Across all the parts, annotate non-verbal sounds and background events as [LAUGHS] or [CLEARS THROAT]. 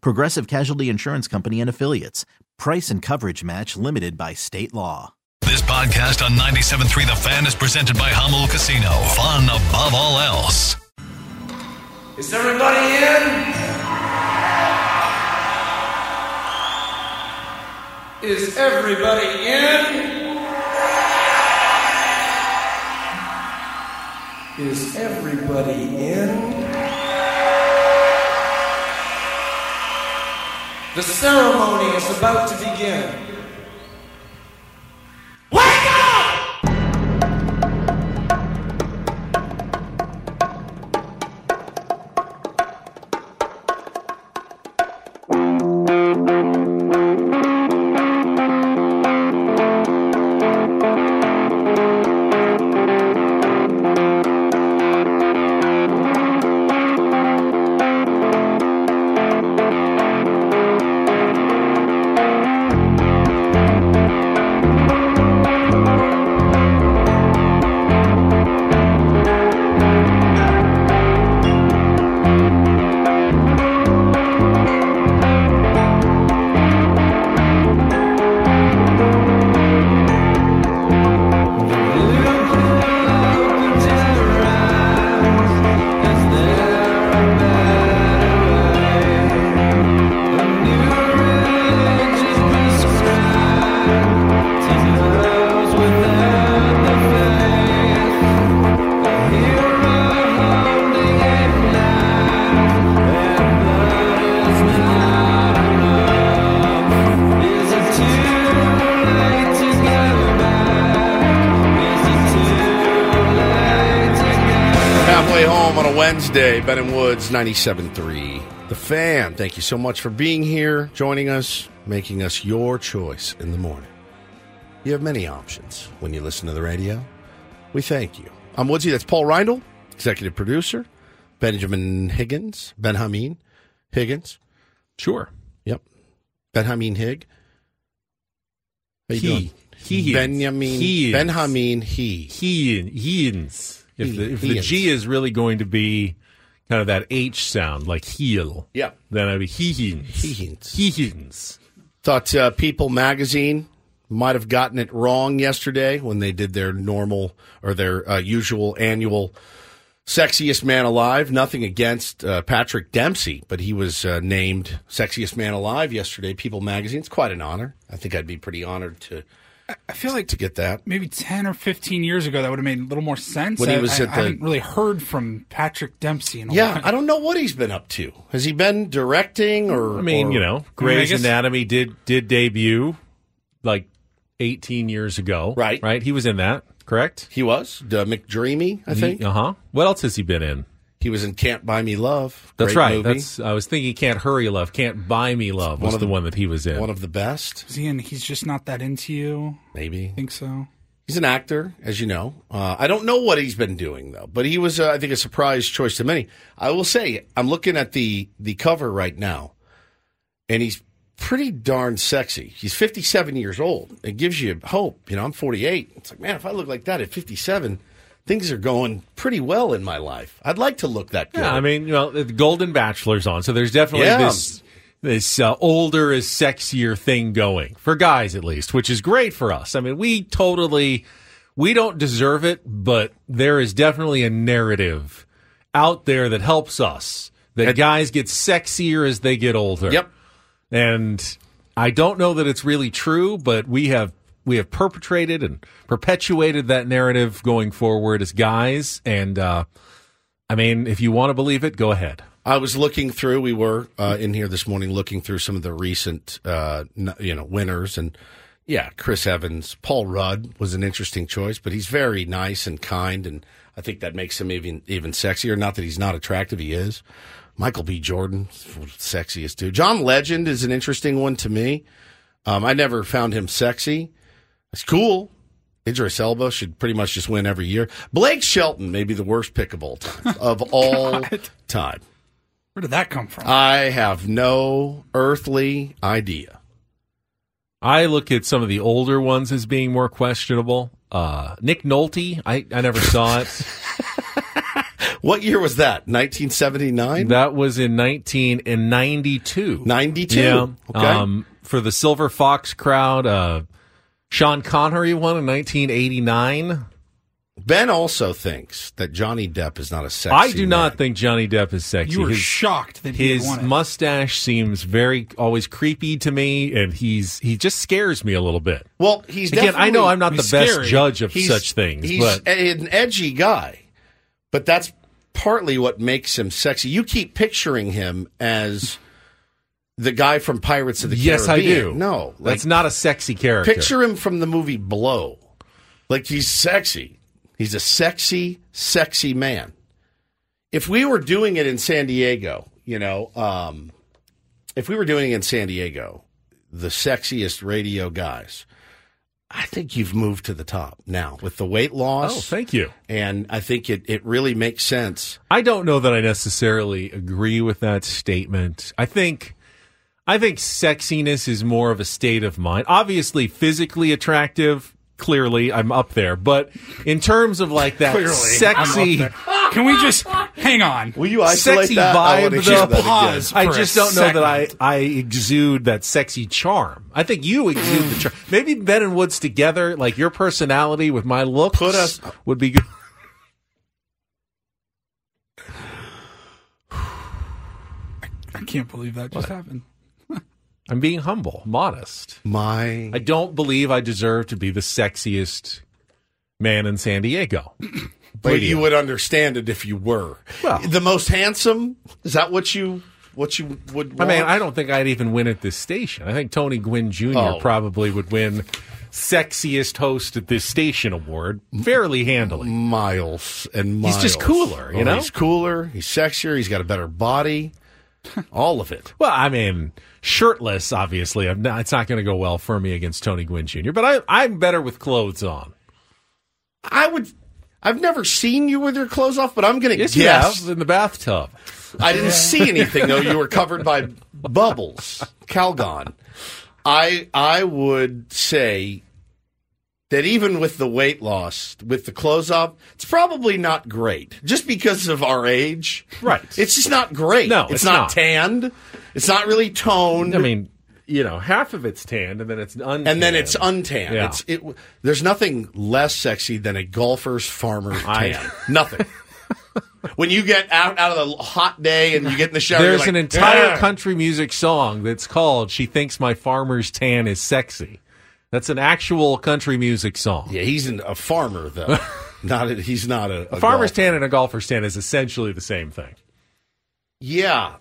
Progressive Casualty Insurance Company and Affiliates. Price and coverage match limited by state law. This podcast on 97.3 The Fan is presented by Jamul Casino. Fun above all else. Is everybody in? Is everybody in? Is everybody in? The ceremony is about to begin. On a Wednesday, Ben and Woods 97.3. The fan, thank you so much for being here, joining us, making us your choice in the morning. You have many options when you listen to the radio. We thank you. I'm Woodsy, that's Paul Reindl, executive producer, Benjamin Higgins, Ben Hameen Higgins. Sure. Yep. Ben Hameen Hig. How you He. doing? He. Benjamin. He. Ben Hameen He. He. Heans. If the, if the. G is really going to be kind of that H sound, like heel, Yeah. then I'd be heens. Heens. Heens. Thought uh, People magazine might have gotten it wrong yesterday when they did their normal or their uh, usual annual sexiest man alive. Nothing against uh, Patrick Dempsey, but he was uh, named sexiest man alive yesterday. People magazine. It's quite an honor. I think I'd be pretty honored to I feel like to get that. maybe 10 or 15 years ago that would have made a little more sense. When he I- was I, at I the- haven't really heard from Patrick Dempsey in a Yeah, while. I don't know what he's been up to. Has he been directing or? I mean, or- you know, I mean, Grey's guess- Anatomy did did debut like 18 years ago. Right. Right. He was in that, correct? he was uh, McDreamy. I think Uh huh. What else has he been in? He was in Can't Buy Me Love. That's Great right. movie. That's I was thinking Can't Hurry Love, Can't Buy Me Love was of the the- one that he was in. one of the best. Is he in He's Just Not That Into You? Maybe I think so. He's an actor, as you know. Uh, I don't know what he's been doing though, but he was, uh, I think, a surprise choice to many. I will say, I'm looking at the the cover right now, and he's pretty darn sexy. He's 57 years old. It gives you hope. You know, I'm 48. It's like, man, if I look like that at 57, things are going pretty well in my life. I'd like to look that good. Yeah, I mean, you know, the Golden Bachelor's on, so there's definitely Yeah. this this uh, older is sexier thing going for guys at least, which is great for us. I mean, we totally we don't deserve it, but there is definitely a narrative out there that helps us that And- guys get sexier as they get older. Yep. And I don't know that it's really true, but we have we have perpetrated and perpetuated that narrative going forward as guys. And uh, I mean, if you want to believe it, go ahead. I was looking through. We were uh, in here this morning looking through some of the recent, uh, you know, winners, and yeah, Chris Evans, Paul Rudd was an interesting choice, but he's very nice and kind, and I think that makes him even even sexier. Not that he's not attractive, he is. Michael B. Jordan, sexiest dude. John Legend is an interesting one to me. Um, I never found him sexy. It's cool. Idris Elba should pretty much just win every year. Blake Shelton may be the worst pick of all time. [LAUGHS] of all time. Where did that come from? I have no earthly idea. I look at some of the older ones as being more questionable. Uh, Nick Nolte, I, I never saw it. [LAUGHS] What year was that? 1979? that was in 1992. 92? Yeah. Okay. Um, for the Silver Fox crowd, uh, Sean Connery won in 1989. ben also thinks that Johnny Depp is not a sexy I do not man. think Johnny Depp is sexy. you were His- shocked that he his won it. mustache seems very always creepy to me, and he's he just scares me a little bit. Well, he's Again, I know I'm not the he's best scary. judge of he's- such things, He's but an edgy guy, but that's partly what makes him sexy. You keep picturing him as the guy from Pirates of the yes, I do. No, that's not a sexy character. Picture him from the movie Blow. Like he's sexy. He's a sexy, sexy man. If we were doing it in San Diego, you know, um, if we were doing it in San Diego, the sexiest radio guys, I think you've moved to the top now with the weight loss. Oh, thank you. And I think it, it really makes sense. I don't know that I necessarily agree with that statement. I think I think sexiness is more of a state of mind. Obviously, physically attractive, clearly I'm up there, but in terms of like that Clearly, sexy I'm up there. [LAUGHS] Can we just hang on? Will you isolate sexy that? I vibe wanna hear though. that again. Pause. I for a just don't know that I, second. I exude that sexy charm. I think you exude the charm. Maybe Ben and Woods together, like your personality with my looks, Put us- would be good. I can't believe that just happened. I'm being humble, modest. My I don't believe I deserve to be the sexiest man in San Diego. [CLEARS THROAT] But you would understand it if you were. Well- the most handsome. Is that what you what you would? I mean, I don't think I'd even win at this station. I think Tony Gwynn Jr. Oh. probably would win sexiest host at this station award fairly handily. miles and miles. He's just cooler, you Oh, know? He's cooler. He's sexier. He's got a better body. [LAUGHS] All of it. Well, I mean, shirtless, obviously, I'm not, it's not going to go well for me against Tony Gwynn Jr., but I, I'm better with clothes on. I would. I've never seen you with your clothes off, but I'm going to Yes, you guess. have in the bathtub. I didn't [LAUGHS] see anything though. You were covered by bubbles, Calgon. I I would say that even with the weight loss, with the clothes off, it's probably not great. Just because of our age, Right. It's just not great. No, it's, it's not, not. tanned. It's not really toned. I mean, you know, half of it's tanned and then it's untanned. and then it's untanned. Yeah. It's it. There's nothing less sexy than a golfer's farmer's I- tan. nothing. [LAUGHS] when you get out out of the hot day and you get in the shower, There's like, an entire "Yeah." country music song that's called "She Thinks My Farmer's Tan Is Sexy." That's an actual country music song. Yeah, he's an, a farmer though. [LAUGHS] not a, he's not a, A farmer's golfer. tan and a golfer's tan is essentially the same thing. Yeah.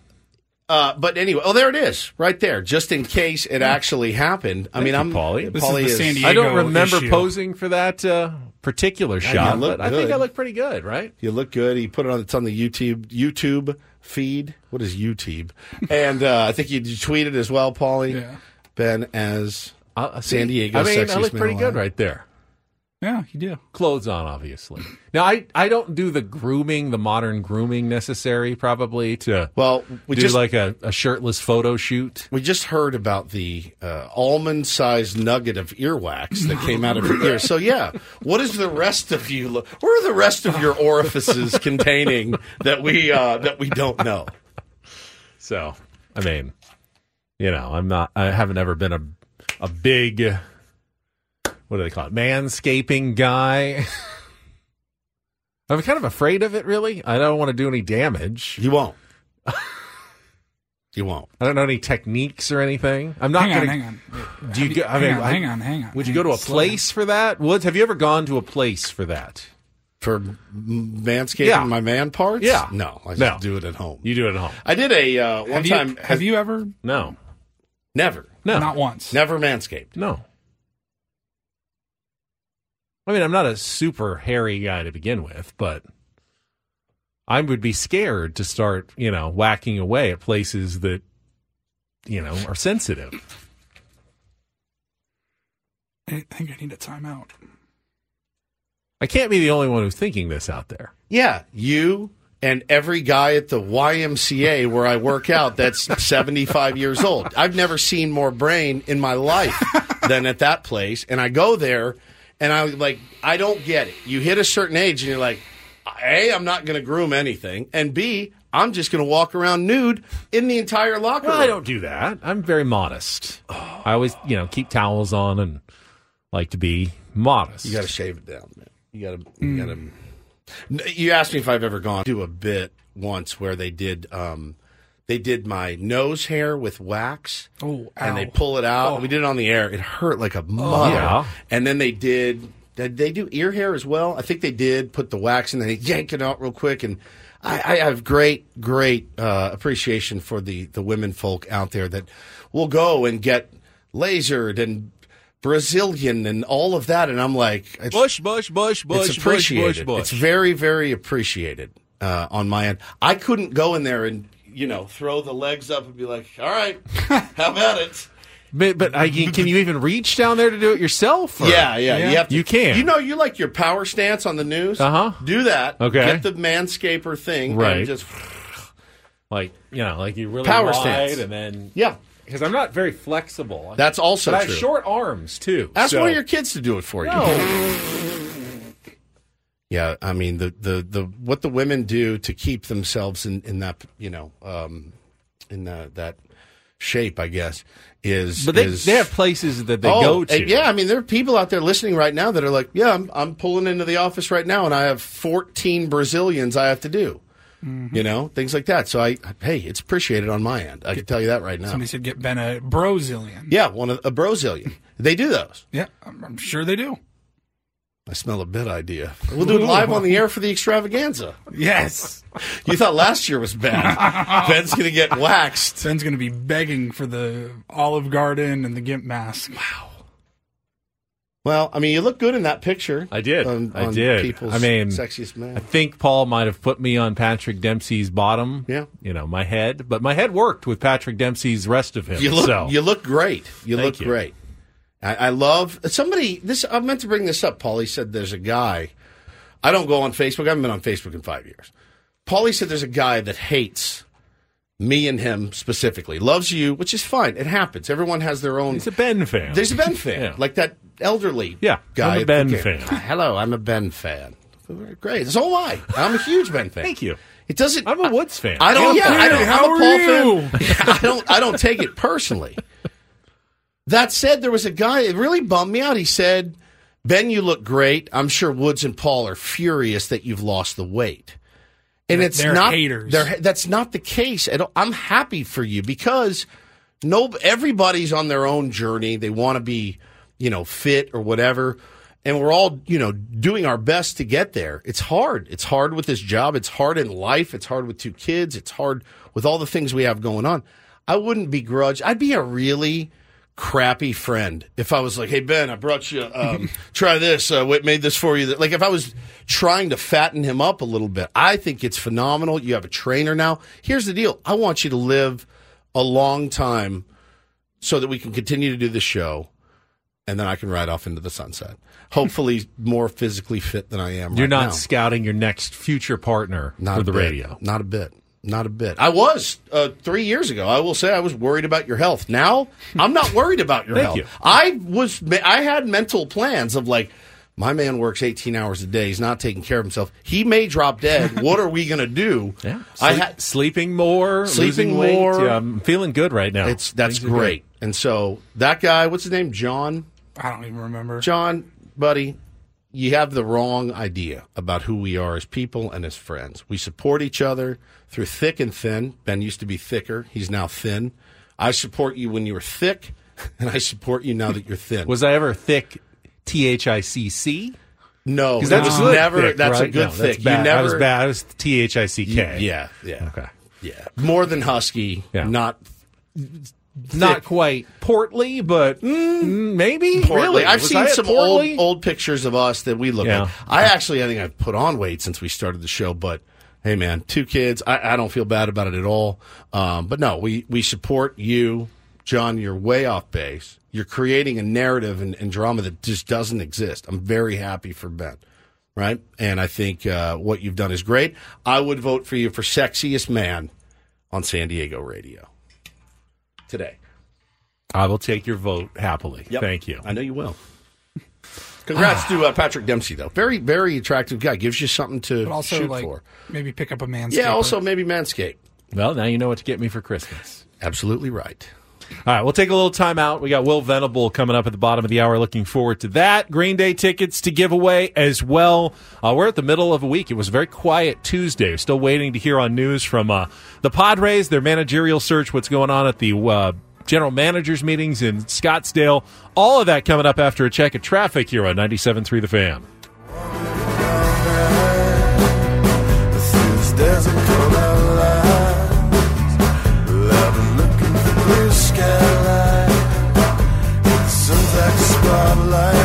Uh, but anyway, oh, there it is, right there. Just in case it actually happened. I mean, I'm Paulie. This is Paulie the San I don't remember issue. posing for that uh, particular shot, look but I think. I look pretty good, right? You look good. He put it on. It's on the YouTube YouTube feed. What is YouTube? And uh, I think you, you tweeted as well, Paulie. Yeah. Ben as Uh, San Diego I mean, I look pretty good right there. Yeah, you do. Clothes on, obviously. Now, I, I don't do the grooming, the modern grooming necessary, probably to well. We do just like a, a shirtless photo shoot. we just heard about the uh, almond-sized nugget of earwax that came out of your ear. So yeah, what is the rest of you? Look, where are the rest of your orifices containing that we uh, that we don't know? So, I mean, you know, I'm not, I haven't ever been a, a big, what do they call it, manscaping guy. [LAUGHS] I'm kind of afraid of it, really. I don't want to do any damage. You won't. You won't. I don't know any techniques or anything. I'm not hang on, gonna. hang on. Do you Have go, I mean, hang, on I- hang on, hang on. Would you go to a Slow down. place for that? Woods, have you ever gone to a place for that? For manscaping Yeah. my man parts? Yeah. No, I just No. do it at home. You do it at home. I did a uh, one Have you, time. have you ever? No, Never. No, Not once. Never manscaped. no. I mean, I'm not a super hairy guy to begin with, but I would be scared to start, you know, whacking away at places that, you know, are sensitive. I think I need a timeout. I can't be the only one who's thinking this out there. Yeah, you and every guy at the YMCA where I work out that's 75 years old. I've never seen more brain in my life than at that place. And I go there and I'm like, I don't get it. You hit a certain age and you're like, A, I'm not going to groom anything. And B, I'm just going to walk around nude in the entire locker Well, room. I don't do that. I'm very modest. I always, you know, keep towels on and like to be modest. You got to shave it down, man. You got to. You got to. Mm. You asked me if I've ever gone to a bit once where they did. um They did my nose hair with wax. Oh, and they pull it out. Oh. We did it on the air. It hurt like a mother. Yeah. And then they did. Did they do ear hair as well? I think they did. Put the wax in, and they yank it out real quick. And I, I have great, great uh, appreciation for the the women folk out there that will go and get lasered and Brazilian and all of that. And I'm like, it's, bush, bush, bush, bush, it's appreciated. bush, bush, It's very, very appreciated uh, on my end. I couldn't go in there and you know throw the legs up and be like, "All right, [LAUGHS] how about it?" But, but I, can you even reach down there to do it yourself? or- Yeah, yeah, You, have to, You can. You know, you like your power stance on the news. Uh-huh. Do that. Okay. Get the manscaper thing. Right. And just like you know, like you really Power stance. and then yeah. Because I'm not very flexible. That's also but I have true. short arms too. Ask so- one of your kids to do it for you. Yeah, I mean the, the, the what the women do to keep themselves in, in that you know um, in the, that shape, I guess, is But they, is- they have places that they Oh, go to. Yeah, I mean, there are people out there listening right now that are like, yeah, I'm, I'm pulling into the office right now and I have 14 Brazilians I have to do. Mm-hmm. You know, things like that. So I, hey, it's appreciated on my end. I can tell you that right now. Somebody said get Ben a Brazilian. Yeah, one of a Brazilian. They do those. [LAUGHS] Yeah, I'm, I'm sure they do. I smell a bit idea. We'll do it live on the air for the extravaganza. Yes. [LAUGHS] You thought last year was bad. [LAUGHS] Ben's going to get waxed. Ben's going to be begging for the Olive Garden and the Gimp mask. Wow. Well, I mean, you look good in that picture. I did. On, I on did. People's I mean, sexiest man. I think Paul might have put me on Patrick Dempsey's bottom. Yeah. You know, my head, but my head worked with Patrick Dempsey's rest of him. You look, so. you look great. You Thank look you. great. I, I love somebody. This I meant to bring this up. Paulie said there's a guy. I don't go on Facebook. I haven't been on Facebook in five years. Paulie said there's a guy that hates me and him specifically. Loves you, which is fine. It happens. Everyone has their own. He's a Ben fan. There's a Ben [LAUGHS] fan, Yeah. like that elderly Yeah, guy. I'm a Ben fan. [LAUGHS] Hello, I'm a Ben fan. Great. So am I. I'm a huge Ben fan. Thank you. It doesn't. I'm a Woods fan. I don't. Yeah, I don't. How I'm a Paul fan. [LAUGHS] I don't. I don't take it personally. That said, there was a guy. It really bummed me out. He said, "Ben, you look great. I'm sure Woods and Paul are furious that you've lost the weight." And it's They're not. haters. They're, that's not the case at all. I'm happy for you because no, everybody's on their own journey. They want to be, you know, fit or whatever. And we're all, you know, doing our best to get there. It's hard. It's hard with this job. It's hard in life. It's hard with two kids. It's hard with all the things we have going on. I wouldn't begrudge. I'd be a really crappy friend if I was like, "Hey Ben, I brought you. Um, [LAUGHS] try this. Uh, made this for you?" Like if I was trying to fatten him up a little bit. I think it's phenomenal. You have a trainer now. Here's the deal. I want you to live a long time so that we can continue to do the show, and then I can ride off into the sunset. Hopefully, more physically fit than I am. You're right not now. scouting your next future partner Not for the bit. radio. Not a bit. Not a bit. I was uh, three years ago. I will say I was worried about your health. Now I'm not worried about your [LAUGHS] Thank health. you. I was. I had mental plans of like. My man works 18 hours a day. He's not taking care of himself. He may drop dead. [LAUGHS] what are we going to do? Yeah. I Sleep- had sleeping more, Sleeping weight. more. Yeah, I'm feeling good right now. It's that's Things great. And so that guy, what's his name? John. I don't even remember. John, buddy, you have the wrong idea about who we are as people and as friends. We support each other through thick and thin. Ben used to be thicker; he's now thin. I support you when you were thick, [LAUGHS] and I support you now that you're thin. Was I ever thick? T H I C C. no, Because that that's was good never. thick, that's a good No, thick. That's. You never. I was bad. I was T H I C you- K. yeah, yeah, Okay. yeah. More than husky. Yeah. Not Not quite portly, but mm, maybe. portly. Really? I've Was seen some portly? old old pictures of us that we look Yeah. like. I actually, I think I've put on weight since we started the show, but. Hey man, two kids. I, I don't feel bad about it at all. Um, but no, we, we support you, John. You're way off base. You're creating a narrative and, and drama that just doesn't exist. I'm very happy for Ben, right? And I think uh, what you've done is great. I would vote for you for sexiest man on San Diego radio today. I will take your vote happily. Yep. Thank you. I know you will. Congrats to uh, Patrick Dempsey, though. Very, very attractive guy. Gives you something to But also, shoot like, for. maybe pick up a man's. Yeah, also maybe Manscaped. Well, now you know what to get me for Christmas. Absolutely right. All right, we'll take a little time out. We got Will Venable coming up at the bottom of the hour. Looking forward to that. Green Day tickets to give away as well. Uh, we're at the middle of a week. It was a very quiet Tuesday. We're still waiting to hear on news from uh, the Padres, their managerial search, what's going on at the uh, general managers meetings in Scottsdale. All of that coming up after a check of traffic here on 97.3 The Fan. spotlight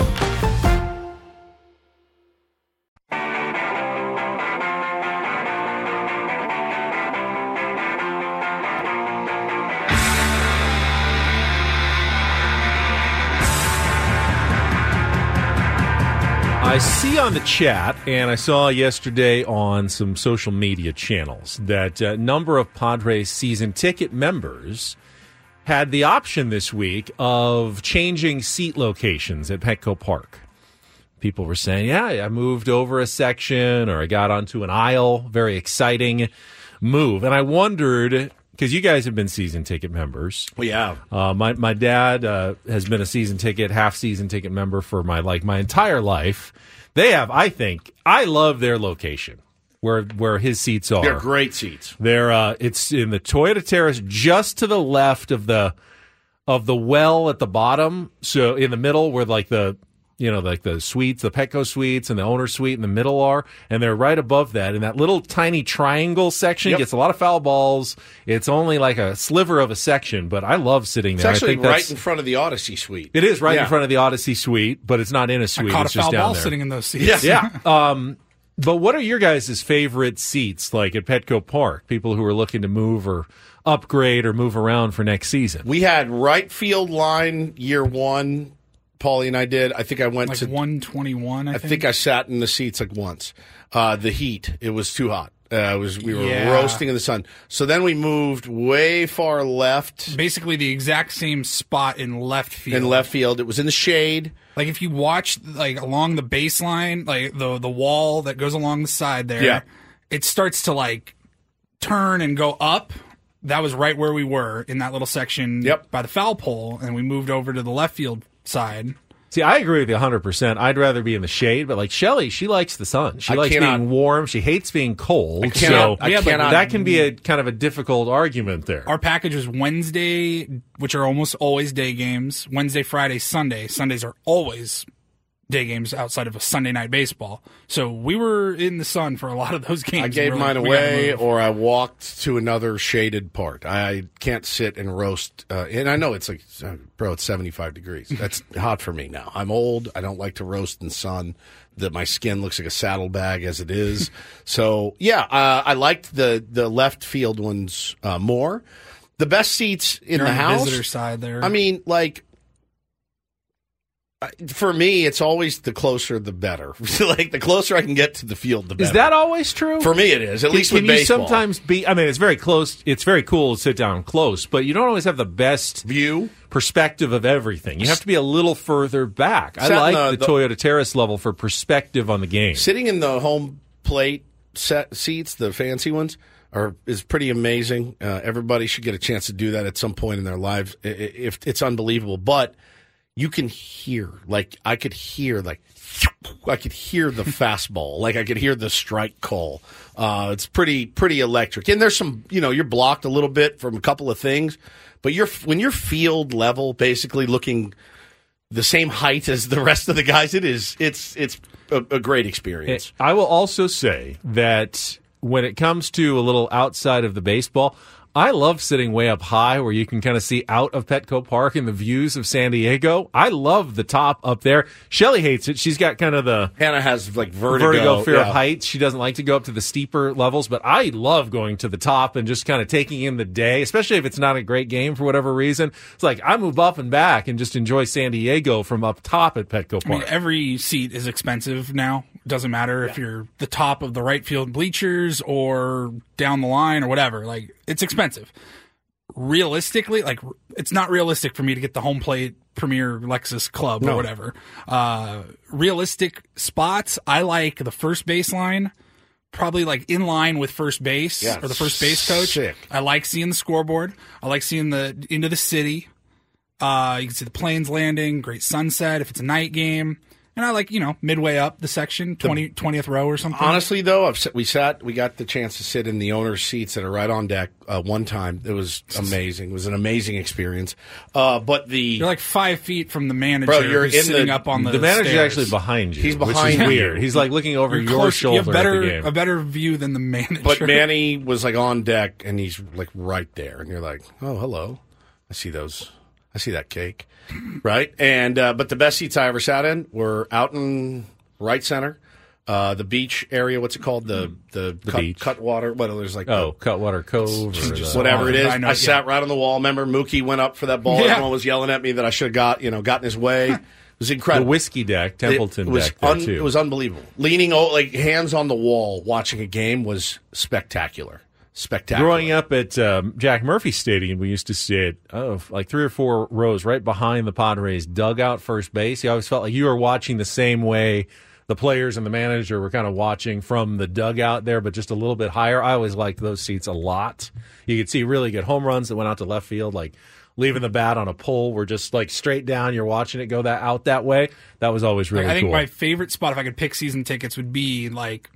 I see on the chat, and I saw yesterday on some social media channels that a number of Padres season ticket members had the option this week of changing seat locations at Petco Park. People were saying, "Yeah, I moved over a section, or I got onto an aisle." Very exciting move, and I wondered because you guys have been season ticket members. We have. Uh, my my dad uh, has been a season ticket, half season ticket member for my like my entire life. They have, I think, I love their location where where his seats are. They're great seats. They're uh, it's in the Toyota Terrace, just to the left of the of the well at the bottom. So in the middle, where like the you know like the suites, the Petco suites, and the owner suite in the middle are, and they're right above that. In that little tiny triangle section, Yep. gets a lot of foul balls. It's only like a sliver of a section, but I love sitting there. It's there. actually I think right that's- in front of the Odyssey suite. It is right Yeah. in front of the Odyssey suite, but it's not in a suite. caught a it's just foul down ball there. sitting in those seats. Yeah. Yeah. Um, but what are your guys' favorite seats, like at Petco Park? People who are looking to move or upgrade or move around for next season. We had right field line year one. Paulie and I did. I think I went like to. 121. I, I think I sat in the seats like once. Uh, the heat. It was too hot. Uh, it was we were Yeah. roasting in the sun. So then we moved way far left basically the exact same spot in left field. in left field. It was in the shade. Like if you watch like along the baseline, like the the wall that goes along the side there. Yeah. it starts to like turn and go up. That was right where we were in that little section Yep. by the foul pole, and we moved over to the left field side. See, I agree with you 100%. I'd rather be in the shade, but like Shelly, she likes the sun. She I likes cannot- being warm. She hates being cold. cannot- so I Yeah, but cannot. that can be a kind of a difficult argument there. Our package is Wednesday, which are almost always day games. Wednesday, Friday, Sunday. Sundays are always day games outside of a Sunday night baseball. So we were in the sun for a lot of those [LAUGHS] games. I gave mine like, away, or I walked to another shaded part. I can't sit and roast. Uh, and I know it's like, uh, bro, it's seventy five degrees. That's [LAUGHS] hot for me now. I'm old. I don't like to roast in sun. That my skin looks like a saddlebag as it is. [LAUGHS] so yeah, uh, I liked the the left field ones uh, more. The best seats in You're the on the house. visitor side there. I mean, like. For me, it's always the closer the better. [LAUGHS] like the closer I can get to the field, the better. Is that always true? For me, it is. At Can- least can with you baseball. sometimes be? I mean, it's very close. It's very cool to sit down close, but you don't always have the best view perspective of everything. You have to be a little further back. I like the- the, the- Toyota Terrace level for perspective on the game. Sitting in the home plate set seats, the fancy ones, are is pretty amazing. Uh, everybody should get a chance to do that at some point in their lives. I- I- If it's unbelievable, but you can hear, like I could hear, like I could hear the [LAUGHS] fastball, like I could hear the strike call. Uh, it's pretty pretty electric, and there's some, you know, you're blocked a little bit from a couple of things, but you're when you're field level, basically looking the same height as the rest of the guys. It is it's it's a, a great experience. I will also say that when it comes to a little outside of the baseball, I love sitting way up high where you can kind of see out of Petco Park and the views of San Diego. I love the top up there. Shelly hates it. She's got kind of the Hannah has like vertigo, vertigo, fear yeah. of heights. She doesn't like to go up to the steeper levels, but I love going to the top and just kind of taking in the day, especially if it's not a great game for whatever reason. It's like I move up and back and just enjoy San Diego from up top at Petco I mean, Park. every seat is expensive now. Doesn't matter if you're the top of the right field bleachers or down the line or whatever. Like it's expensive. Realistically, like it's not realistic for me to get the home plate Premier Lexus Club or whatever. Uh, realistic spots, I like the first baseline. Probably like in line with first base Yeah, or the first base coach. sick. I like seeing the scoreboard. I like seeing the into the city. Uh, you can see the planes landing, great sunset if it's a night game. And I like, you know, midway up the section, 20, 20th row or something. Honestly, though, I've, we sat, we got the chance to sit in the owner's seats that are right on deck uh, one time. It was amazing. It was an amazing experience. Uh, but the You're like five feet from the manager Bro, you're who's in sitting the- up on the the manager's stairs. actually behind you. He's which behind is weird. He's like looking over You're your close- shoulder You have better, at the game. a better view than the [LAUGHS] manager. but Manny was like on deck and he's like right there, and you're like, oh, hello, I see those, I see that cake, [CLEARS THROAT] right? And uh, but the best seats I ever sat in were out in right center. Uh, the beach area, what's it called? The the, cut, beach. cut water. What there's like the- oh, Cutwater Cove. Or the, whatever it is. I I, know, yeah. sat right on the wall. Remember, Mookie went up for that ball. Yeah. Everyone was yelling at me that I should have got, you know, gotten his way. [LAUGHS] It was the incredible. whiskey deck, Templeton it was deck un- too. It was unbelievable. Leaning, like hands on the wall, watching a game was spectacular. Spectacular. Growing up at um, Jack Murphy Stadium, we used to sit oh, like three or four rows right behind the Padres dugout first base. You always felt like you were watching the same way the players and the manager were kind of watching from the dugout there, but just a little bit higher. I always liked those seats a lot. You could see really good home runs that went out to left field, like leaving the bat on a pole. We're just like straight down. You're watching it go that out that way. That was always really Like, I think cool. my favorite spot, if I could pick season tickets, would be like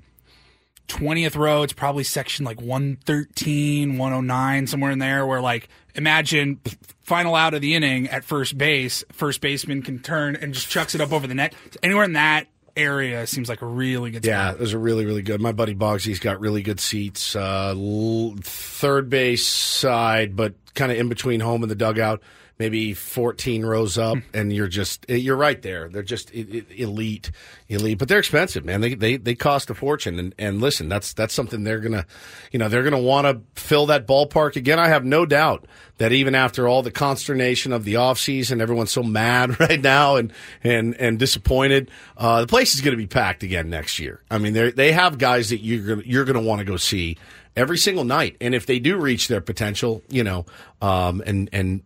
20th row. It's probably section like 113, 109, somewhere in there, where like imagine final out of the inning at first base, first baseman can turn and just chucks it up over the net. Anywhere in that area seems like a really good Yeah, spot. those are really, really good. My buddy Bogsy's got really good seats. Uh, l- third base side, but kind of in between home and the dugout. Maybe 14 rows up, and you're just you're right there. They're just elite, elite, but they're expensive, man. They they they cost a fortune. And and listen, that's that's something they're gonna, you know, they're gonna want to fill that ballpark again. I have no doubt that even after all the consternation of the offseason, everyone's so mad [LAUGHS] right now and and and disappointed. Uh, the place is going to be packed again next year. I mean, they they have guys that you're gonna, you're going to want to go see every single night, and if they do reach their potential, you know, um, and and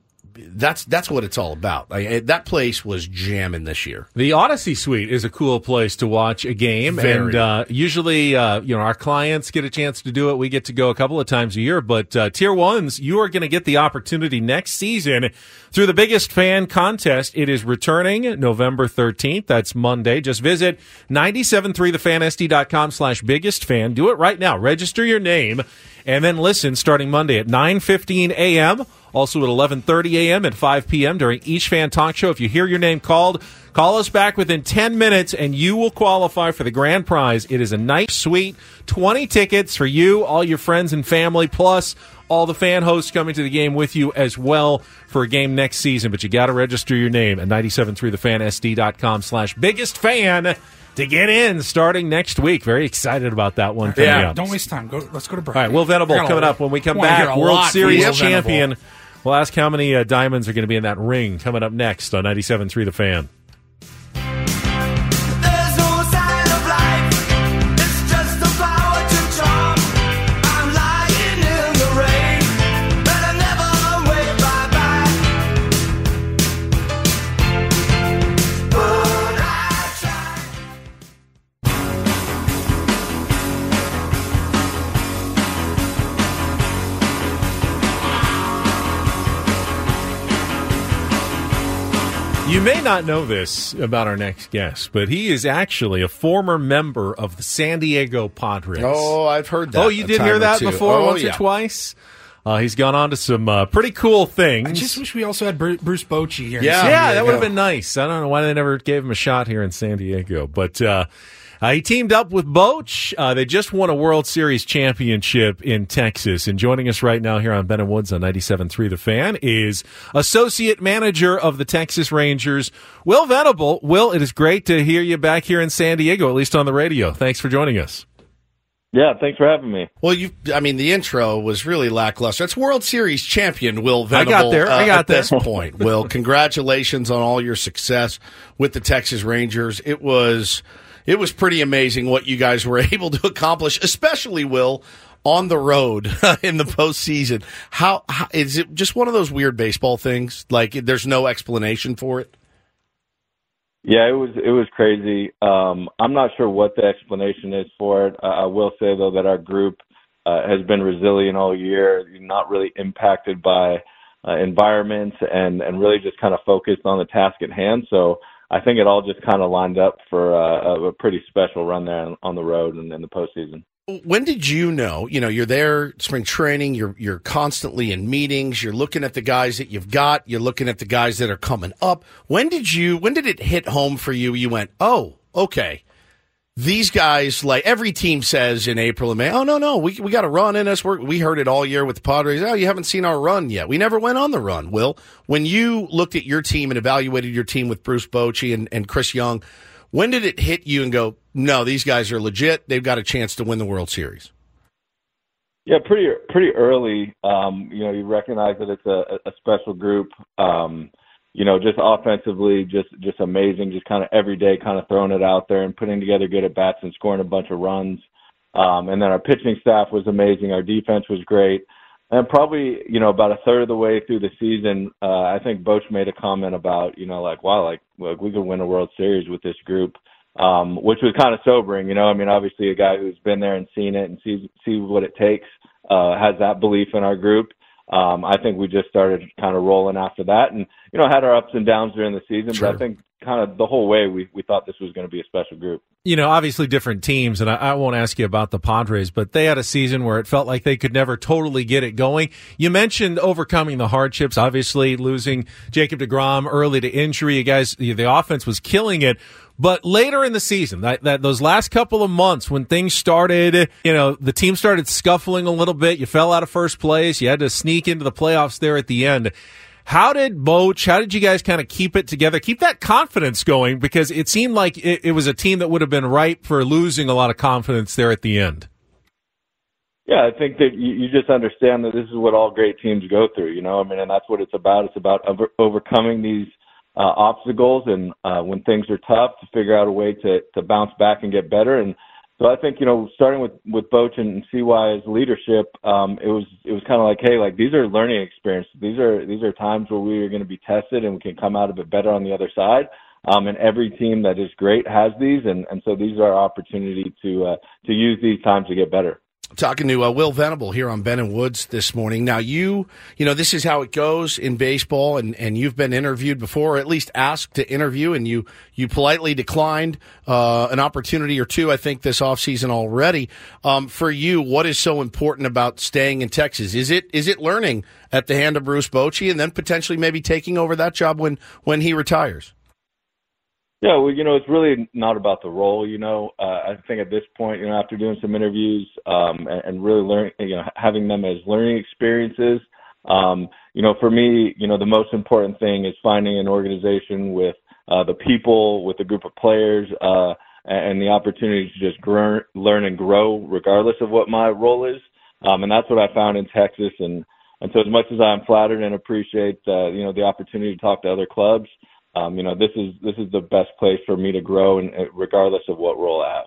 that's that's what it's all about. Like, it- that place was jamming this year. The Odyssey Suite is a cool place to watch a game, Very. and uh, usually, uh, you know, our clients get a chance to do it. We get to go a couple of times a year, but uh, Tier Ones, you are going to get the opportunity next season through the biggest fan contest. It is returning November thirteenth. That's Monday. Just visit 973thefansd.com slash biggest fan. Do it right now. Register your name, and then listen starting Monday at 9:15 a.m. Also at 11:30 a.m. and 5 p.m. during each fan talk show. If you hear your name called, call us back within 10 minutes and you will qualify for the grand prize. It is a nice suite, 20 tickets for you, all your friends and family, plus all the fan hosts coming to the game with you as well for a game next season. But you got to register your name at 973thefansd.com slash biggest fan to get in starting next week. Very excited about that one Yeah, up. don't waste time. Go. Let's go to break. All right, Will Venable I got a coming up when we come back. World Series Will Venable. We'll ask how many uh, diamonds are going to be in that ring coming up next on 97.3 The Fan. May not know this about our next guest, but he is actually a former member of the San Diego Padres. Oh, I've heard that. Oh, you a did time hear that two. before, Oh, once yeah. or twice? Uh, he's gone on to some uh, pretty cool things. I just wish we also had Bru- Bruce Bochy here. Yeah. yeah, there that would have been nice. I don't know why they never gave him a shot here in San Diego, but uh, uh, he teamed up with Boch. Uh, they just won a World Series championship in Texas. And joining us right now here on Ben and Woods on 97.3 The Fan is Associate Manager of the Texas Rangers, Will Venable. Will, it is great to hear you back here in San Diego, at least on the radio. Thanks for joining us. Yeah, thanks for having me. Well, you. I mean, the intro was really lackluster. It's World Series champion Will Venable. I Venable. got there. I uh, got at there. this point. Will, [LAUGHS] congratulations on all your success with the Texas Rangers. It was, it was pretty amazing what you guys were [LAUGHS] able to accomplish, especially Will on the road [LAUGHS] in the postseason. How, how is it? Just one of those weird baseball things. Like there's no explanation for it. Yeah, it was it was crazy. Um, I'm not sure what the explanation is for it. Uh, I will say though that our group uh, has been resilient all year, not really impacted by uh, environments, and and really just kind of focused on the task at hand. So I think it all just kind of lined up for uh, a, pretty special run there on, on the road and in the postseason. when did you know you know you're there spring training you're you're constantly in meetings you're looking at the guys that you've got you're looking at the guys that are coming up when did you when did it hit home for you you went oh okay these guys like every team says in April and May oh no no we we got a run in us We're, we heard it all year with the Padres oh you haven't seen our run yet we never went on the run Will when you looked at your team and evaluated your team with Bruce Bochy and, and Chris Young when did it hit you and go no these guys are legit they've got a chance to win the World Series Yeah, pretty pretty early. Um, you know, you recognize that it's a, a special group. Um, you know, just offensively, just just amazing. Just kind of every day, kind of throwing it out there and putting together good at bats and scoring a bunch of runs. Um, and then our pitching staff was amazing. Our defense was great. And probably, you know, about a third of the way through the season, uh, I think Boch made a comment about, you know, like, wow, like, like we could win a World Series with this group, um, which was kind of sobering. You know, I mean, obviously, a guy who's been there and seen it and sees sees what it takes uh, has that belief in our group. Um, I think we just started kind of rolling after that, and you know, had our ups and downs during the season. But I think kind of the whole way we we thought this was going to be a special group. you know, obviously different teams, and I, I won't ask you about the Padres, but they had a season where it felt like they could never totally get it going. You mentioned overcoming the hardships, obviously losing Jacob DeGrom early to injury. You guys, the offense was killing it. But later in the season, that, that those last couple of months when things started, you know, the team started scuffling a little bit. You fell out of first place. You had to sneak into the playoffs there at the end. How did Boch, how did you guys kind of keep it together, keep that confidence going? Because it seemed like it, it was a team that would have been ripe for losing a lot of confidence there at the end. Yeah, I think that you, you just understand that this is what all great teams go through. You know, I mean, and that's what it's about. It's about over, overcoming these uh, obstacles, and uh, when things are tough, to figure out a way to to bounce back and get better. And so I think you know, starting with with Boch and CY's leadership, um, it was it was kind of like, hey, like these are learning experiences. These are these are times where we are going to be tested and we can come out of it better on the other side. Um, and every team that is great has these, and, and so these are our opportunity to uh, to use these times to get better. Talking to uh, Will Venable here on Ben and Woods this morning. Now, you, you know, this is how it goes in baseball, and, and you've been interviewed before, or at least asked to interview, and you you politely declined uh, an opportunity or two, I think, this offseason already. Um, for you, what is so important about staying in Texas? Is it is it learning at the hand of Bruce Bochy, and then potentially maybe taking over that job when when he retires? Yeah, well, you know, it's really not about the role. You know, uh, I think at this point, you know, after doing some interviews um, and, and really learning, you know, having them as learning experiences, um, you know, for me, you know, the most important thing is finding an organization with uh, the people, with a group of players, uh, and the opportunity to just grow, learn and grow, regardless of what my role is. Um, and that's what I found in Texas. And and so, as much as I'm flattered and appreciate, uh, you know, the opportunity to talk to other clubs um, you know, this is this is the best place for me to grow, and regardless of what role I have.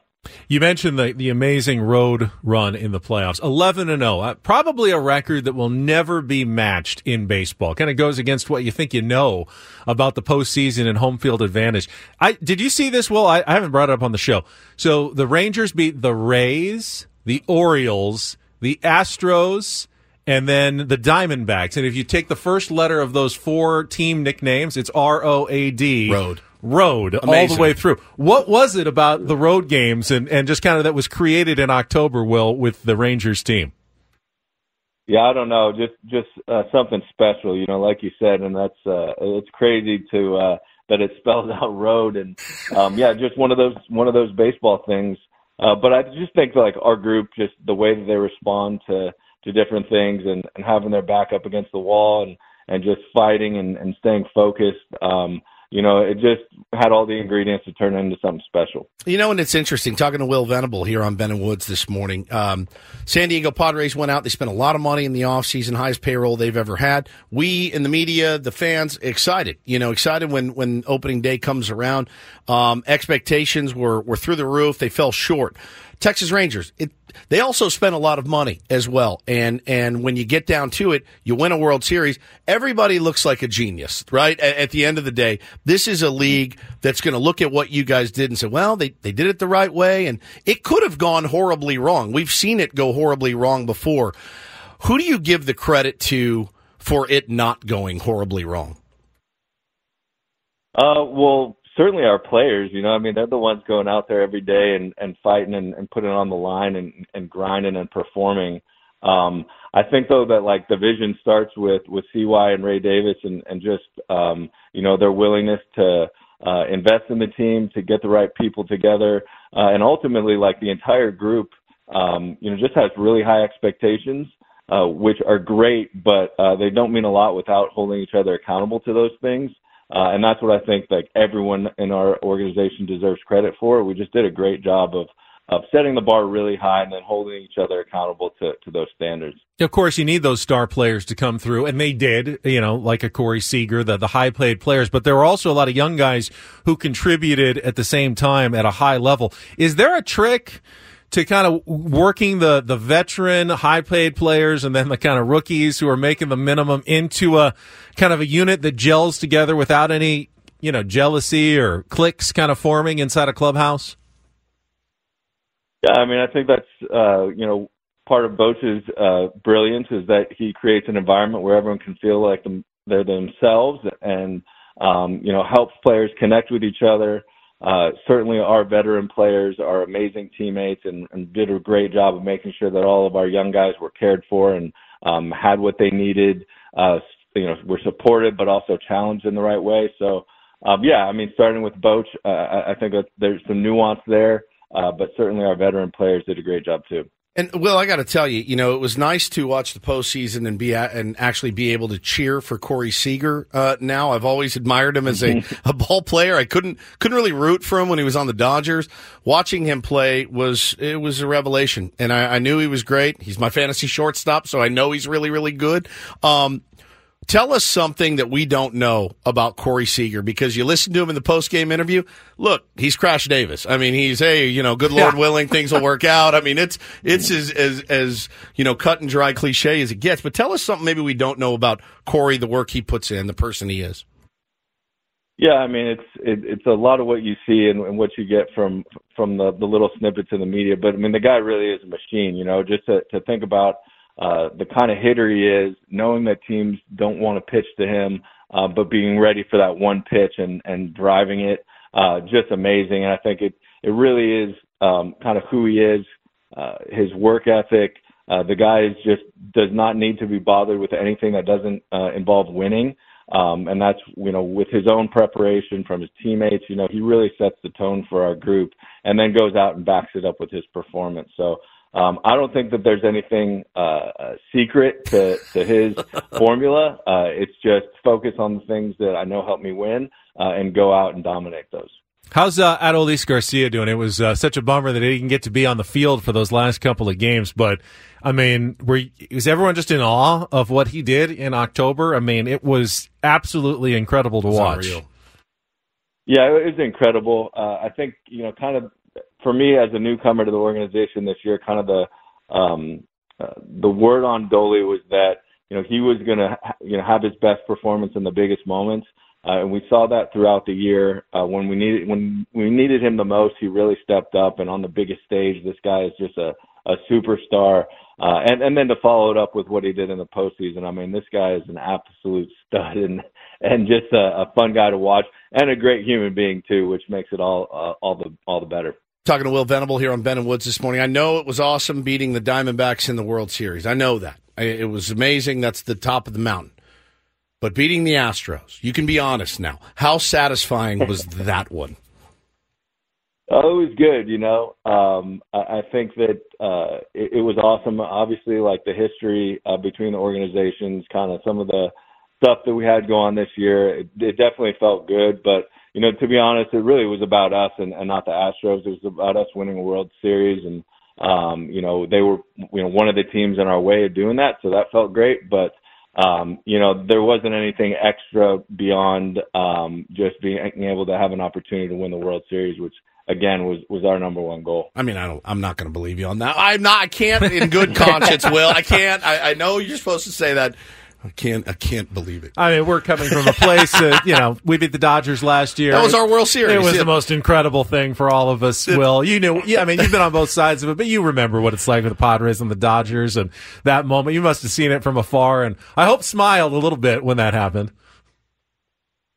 You mentioned the the amazing road run in the playoffs, eleven and zero, uh, probably a record that will never be matched in baseball. Kind of goes against what you think you know about the postseason and home field advantage. I did you see this? Well, I, I haven't brought it up on the show. So the Rangers beat the Rays, the Orioles, the Astros, and then the Diamondbacks. And if you take the first letter of those four team nicknames, it's R O A D. Road. Road all the way through. What was it about the road games and, and just kind of that was created in October, Will, with the Rangers team? Yeah, I don't know, just just uh, something special, you know, like you said, and that's uh, it's crazy to uh, that it spells [LAUGHS] out road, and um, yeah, just one of those one of those baseball things. Uh, but I just think like our group, just the way that they respond to to different things and, and having their back up against the wall and, and just fighting and, and staying focused. Um, you know, it just had all the ingredients to turn into something special. You know, and it's interesting talking to Will Venable here on Ben and Woods this morning. Um, San Diego Padres went out. They spent a lot of money in the offseason, highest payroll they've ever had. We in the media, the fans, excited. You know, excited when when opening day comes around. Um, expectations were were through the roof. They fell short. Texas Rangers, it, they also spent a lot of money as well. And, and when you get down to it, you win a World Series. Everybody looks like a genius, right? At, at the end of the day, this is a league that's going to look at what you guys did and say, well, they, they did it the right way. And it could have gone horribly wrong. We've seen it go horribly wrong before. Who do you give the credit to for it not going horribly wrong? Uh, well, certainly our players, you know, I mean, they're the ones going out there every day and, and fighting and, and putting on the line and, and grinding and performing. Um, I think though that like the vision starts with, with CY and Ray Davis and, and just, um, you know, their willingness to, uh, invest in the team, to get the right people together. Uh, and ultimately like the entire group, um, you know, just has really high expectations. Uh, which are great, but uh, they don't mean a lot without holding each other accountable to those things. Uh, and that's what I think like everyone in our organization deserves credit for. We just did a great job of of setting the bar really high and then holding each other accountable to, to those standards. Of course, you need those star players to come through, and they did, you know, like a Corey Seager, the, the high paid players, but there were also a lot of young guys who contributed at the same time at a high level. Is there a trick to kind of working the, the veteran high paid players and then the kind of rookies who are making the minimum into a kind of a unit that gels together without any, you know, jealousy or cliques kind of forming inside a clubhouse? Yeah, I mean, I think that's uh, you know part of Boch's uh, brilliance is that he creates an environment where everyone can feel like them, they're themselves and um, you know helps players connect with each other. Uh, certainly, our veteran players are amazing teammates and, and did a great job of making sure that all of our young guys were cared for and um, had what they needed. Uh, you know, were supported but also challenged in the right way. So, um, yeah, I mean, starting with Boch, uh, I, I think that there's some nuance there. Uh, but certainly our veteran players did a great job too. And Will, I got to tell you, you know, it was nice to watch the postseason and be at, and actually be able to cheer for Corey Seager. Uh, now, I've always admired him as a, [LAUGHS] a ball player. I couldn't couldn't really root for him when he was on the Dodgers. Watching him play was it was a revelation, and I, I knew he was great. He's my fantasy shortstop, so I know he's really really good. Um, Tell us something that we don't know about Corey Seager because you listen to him in the post game interview. Look, he's Crash Davis. I mean, he's hey, you know, good Lord Yeah. willing, things will work [LAUGHS] out. I mean, it's it's as, as as you know, cut and dry cliche as it gets. But tell us something maybe we don't know about Corey, the work he puts in, the person he is. Yeah, I mean it's it, it's a lot of what you see and, and what you get from from the the little snippets in the media. But I mean the guy really is a machine. You know, just to to think about uh, the kind of hitter he is, knowing that teams don't want to pitch to him, uh, but being ready for that one pitch and and driving it, uh, just amazing. And I think it it really is um, kind of who he is, uh, his work ethic. Uh, the guy is just does not need to be bothered with anything that doesn't uh, involve winning. Um, and that's, you know, with his own preparation from his teammates, you know, he really sets the tone for our group and then goes out and backs it up with his performance. So, um, I don't think that there's anything, uh, uh, secret to, to his [LAUGHS] formula. Uh, it's just focus on the things that I know help me win, uh, and go out and dominate those. How's uh, Adolis Garcia doing? It was uh, such a bummer that he didn't get to be on the field for those last couple of games. But I mean, were was everyone just in awe of what he did in October? I mean, it was absolutely incredible to watch. unreal. Yeah, it was incredible. Uh, I think you know, kind of for me as a newcomer to the organization this year, kind of the um, uh, the word on Dolly was that you know he was going to you know have his best performance in the biggest moments, uh, and we saw that throughout the year. Uh, when we needed when we needed him the most, he really stepped up, and on the biggest stage, this guy is just a a superstar. Uh, and and then to follow it up with what he did in the postseason, I mean, this guy is an absolute stud and and just a, a fun guy to watch and a great human being too, which makes it all uh, all the all the better. Talking to Will Venable here on Ben and Woods this morning. I know it was awesome beating the Diamondbacks in the World Series. I know that. It was amazing. That's the top of the mountain. But beating the Astros, you can be honest now. How satisfying was that one? Oh, it was good. You know, um, I, I think that uh, it, it was awesome. Obviously, like the history uh, between the organizations, kind of some of the stuff that we had going on this year, it, it definitely felt good. But you know, to be honest, it really was about us and, and not the Astros. It was about us winning a World Series, and um, you know, they were you know one of the teams in our way of doing that, so that felt great. But um, you know, there wasn't anything extra beyond um, just being able to have an opportunity to win the World Series, which again was was our number one goal. I mean, I don't. I'm not going to believe you on that. I'm not. I can't, in good conscience, Will. I can't. I, I know you're supposed to say that. I can't. I can't believe it. I mean, we're coming from a place that, you know, we beat the Dodgers last year. That was our World Series. It was Yeah. the most incredible thing for all of us, Will. You knew, yeah, I mean, you've been on both sides of it, but you remember what it's like with the Padres and the Dodgers and that moment. You must have seen it from afar, and I hope smiled a little bit when that happened.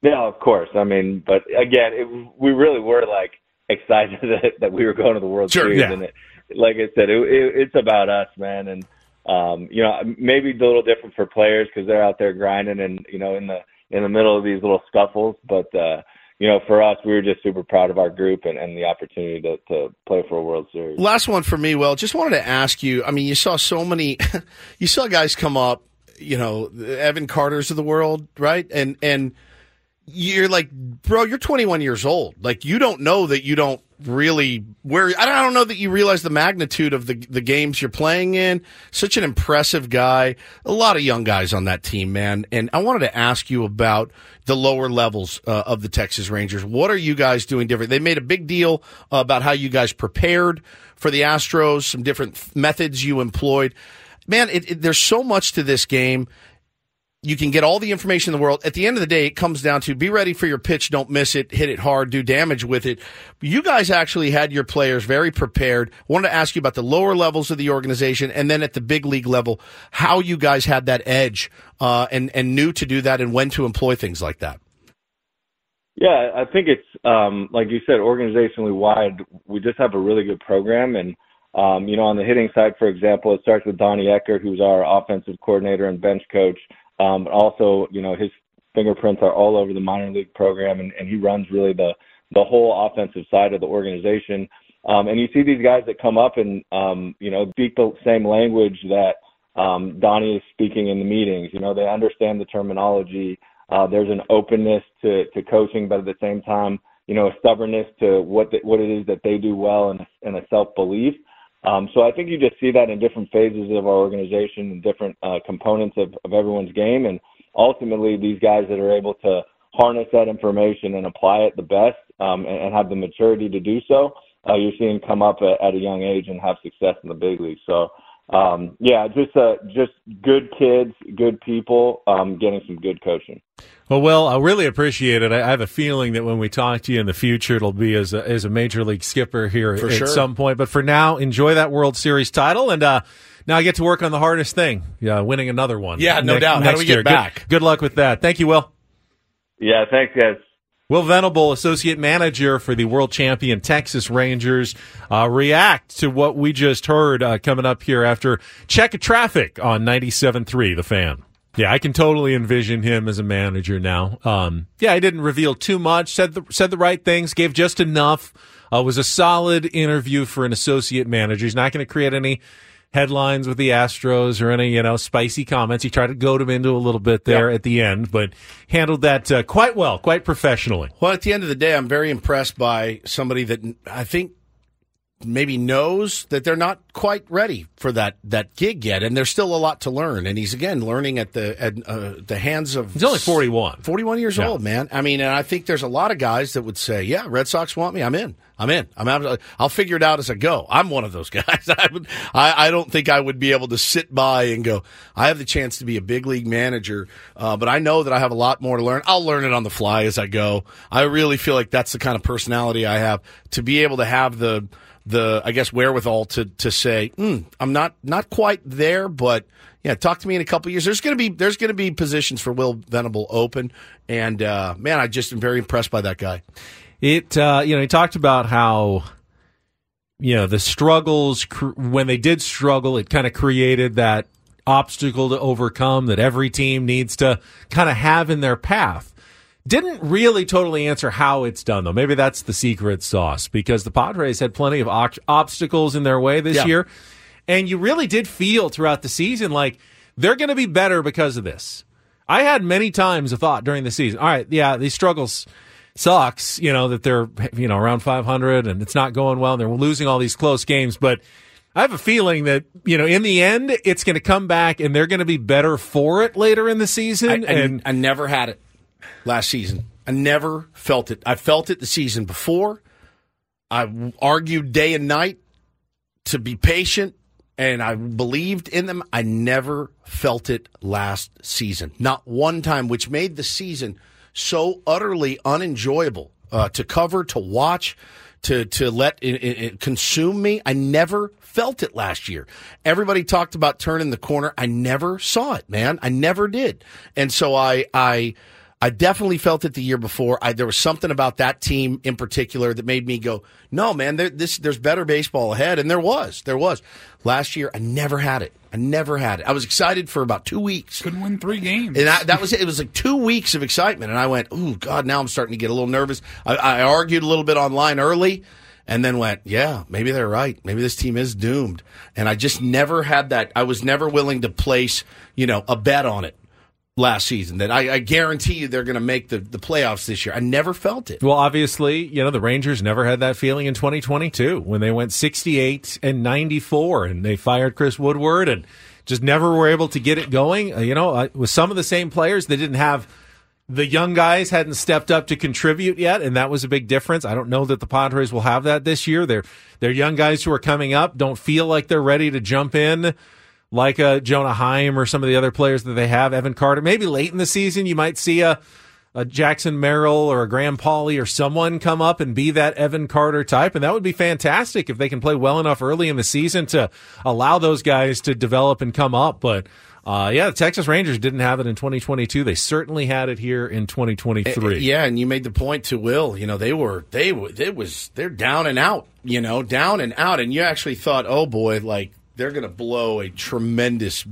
Yeah, of course. I mean, but again, it, we really were like excited that, [LAUGHS] that we were going to the World Sure, Series, yeah. and it, like I said, it, it, it's about us, man. And um, you know, maybe a little different for players because they're out there grinding and you know in the in the middle of these little scuffles. But uh, you know, for us, we were just super proud of our group and, and the opportunity to, to play for a World Series. Last one for me, Well, Just wanted to ask you. I mean, you saw so many. [LAUGHS] you saw guys come up. You know, Evan Carter's of the world, right? And and you're like, bro, you're 21 years old. Like, you don't know that you don't really where I don't, know that you realize the magnitude of the the games you're playing in. Such an impressive guy. A lot of young guys on that team, man. And I wanted to ask you about the lower levels uh, of the Texas Rangers. What are you guys doing different? They made a big deal uh, about how you guys prepared for the Astros, some different th- methods you employed. Man, it, it, there's so much to this game you can get all the information in the world. At the end of the day, it comes down to be ready for your pitch, don't miss it, hit it hard, do damage with it. You guys actually had your players very prepared. wanted to ask you about the lower levels of the organization and then at the big league level, how you guys had that edge uh, and and knew to do that and when to employ things like that. Yeah, I think it's um, like you said, organizationally wide. We just have a really good program, and um, you know, on the hitting side, for example, it starts with Donnie Ecker, who's our offensive coordinator and bench coach. Um, but also, you know, his fingerprints are all over the minor league program, and, and he runs really the the whole offensive side of the organization. Um, and you see these guys that come up and um, you know speak the same language that um, Donnie is speaking in the meetings. You know, they understand the terminology. Uh, there's an openness to, to coaching, but at the same time, you know, a stubbornness to what the, what it is that they do well and, and a self belief. Um, so I think you just see that in different phases of our organization and different uh, components of, of everyone's game. And ultimately these guys that are able to harness that information and apply it the best um, and, and have the maturity to do so, uh, you're seeing come up at, at a young age and have success in the big leagues. So, um, yeah, just uh, just good kids, good people, um, getting some good coaching. Well, well, I really appreciate it. I I have a feeling that when we talk to you in the future, it'll be as a, as a major league skipper here For at sure. some point. But for now, enjoy that World Series title, and uh, now I get to work on the hardest thing, yeah, winning another one. Yeah, no ne- doubt. How do next we get year. Good- Good, luck with that. Thank you, Will. Yeah, thanks, guys. Will Venable, associate manager for the world champion Texas Rangers, uh, react to what we just heard uh, coming up here after check of traffic on 97.3, the fan. Yeah, I can totally envision him as a manager now. Um, yeah, I didn't reveal too much. Said the said the right things. Gave just enough. Uh, was a solid interview for an associate manager. He's not going to create any headlines with the Astros or any you know spicy comments. He tried to goad him into a little bit there at the end, but handled that uh, quite well, quite professionally. Well, at the end of the day, I'm very impressed by somebody that I think maybe knows that they're not quite ready for that that gig yet, and there's still a lot to learn. And he's again learning at the at uh, the hands of He's only 41. 41 years Yeah. old, man. I mean, and I think there's a lot of guys that would say, "Yeah, Red Sox want me. I'm in. I'm in. I'm out. I'll figure it out as I go." I'm one of those [LAUGHS] guys. I would. I, I don't think I would be able to sit by and go. I have the chance to be a big league manager, uh, but I know that I have a lot more to learn. I'll learn it on the fly as I go. I really feel like that's the kind of personality I have to be able to have the the I guess wherewithal to to say, mm, I'm not not quite there, but yeah, talk to me in a couple years. There's gonna be there's gonna be positions for Will Venable open, and uh, man, I just am very impressed by that guy. It, uh, you know, he talked about how, you know, the struggles, cr- when they did struggle, it kind of created that obstacle to overcome that every team needs to kind of have in their path. Didn't really totally answer how it's done, though. Maybe that's the secret sauce because the Padres had plenty of ox- obstacles in their way this Yeah. year. And you really did feel throughout the season like they're going to be better because of this. I had many times a thought during the season. All right, yeah, these struggles sucks, you know, that they're, you know, around 500 and it's not going well and they're losing all these close games. But I have a feeling that, you know, in the end, it's going to come back and they're going to be better for it later in the season. I, I- and I never had it last season. I never felt it. I felt it the season before. I argued day and night to be patient, and I believed in them. I never felt it last season. Not one time, which made the season so utterly unenjoyable uh, to cover, to watch, to to let it, it, consume me. I never felt it last year. Everybody talked about turning the corner. I never saw it, man. I never did, and so I I. I definitely felt it the year before. I, there was something about that team in particular that made me go, "No, man, there, this there's better baseball ahead," and there was, there was. Last year, I never had it. I never had it. I was excited for about two weeks, Couldn't win three games. and I, that was it. It was like two weeks of excitement, and I went, "Oh God!" Now I'm starting to get a little nervous. I, I argued a little bit online early, and then went, "Yeah, maybe they're right. Maybe this team is doomed." And I just never had that. I was never willing to place, you know, a bet on it last season that I, I guarantee you they're going to make the, the playoffs this year. I never felt it. Well, obviously, you know, the Rangers never had that feeling in 2022 when they went 68 and 94 and they fired Chris Woodward and just never were able to get it going. Uh, you know, uh, with some of the same players, they didn't have the young guys hadn't stepped up to contribute yet, and that was a big difference. I don't know that the Padres will have that this year. They're they're young guys who are coming up, don't feel like they're ready to jump in like a Jonah Heim or some of the other players that they have. Evan Carter, maybe late in the season, you might see a a Jackson Merrill or a Graham Pauley or someone come up and be that Evan Carter type, and that would be fantastic if they can play well enough early in the season to allow those guys to develop and come up. But uh, yeah, the Texas Rangers didn't have it in 2022. They certainly had it here in 2023. Eh, eh, yeah, and you made the point to Will. You know, they were they were it was they're down and out. You know, down and out, and you actually thought, oh boy, like they're going to blow a tremendous,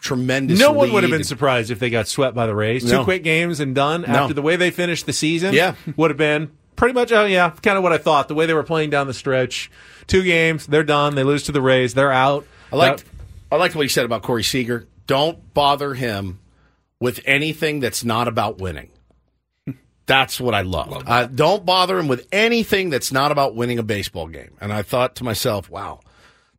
tremendous. No one would have been surprised if they got swept by the Rays. No. Two quick games and done after the way they finished the season. Yeah. would have been pretty much. Oh yeah, kind of what I thought. The way they were playing down the stretch, two games, they're done. They lose to the Rays, they're out. I liked I liked what he said about Corey Seager. Don't bother him with anything that's not about winning. That's what I loved. Uh, don't bother him with anything that's not about winning a baseball game. And I thought to myself, wow,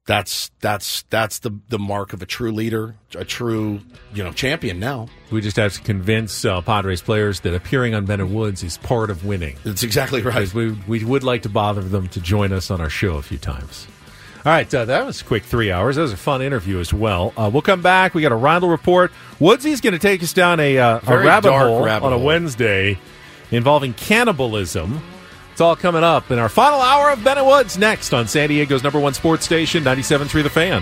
That's that's that's the the mark of a true leader, a true you know champion. Now We just have to convince uh, Padres players that appearing on Ben and Woods is part of winning. that's exactly right. We we would like to bother them to join us on our show a few times. All right, uh, that was a quick three hours. That was a fun interview as well. Uh, we'll come back. We got a Rindle report. Woodsy's going to take us down a, uh, a rabbit hole rabbit on a. Wednesday involving cannibalism. It's all coming up in our final hour of Ben and Woods next on San Diego's number one sports station, 97.3 The Fan.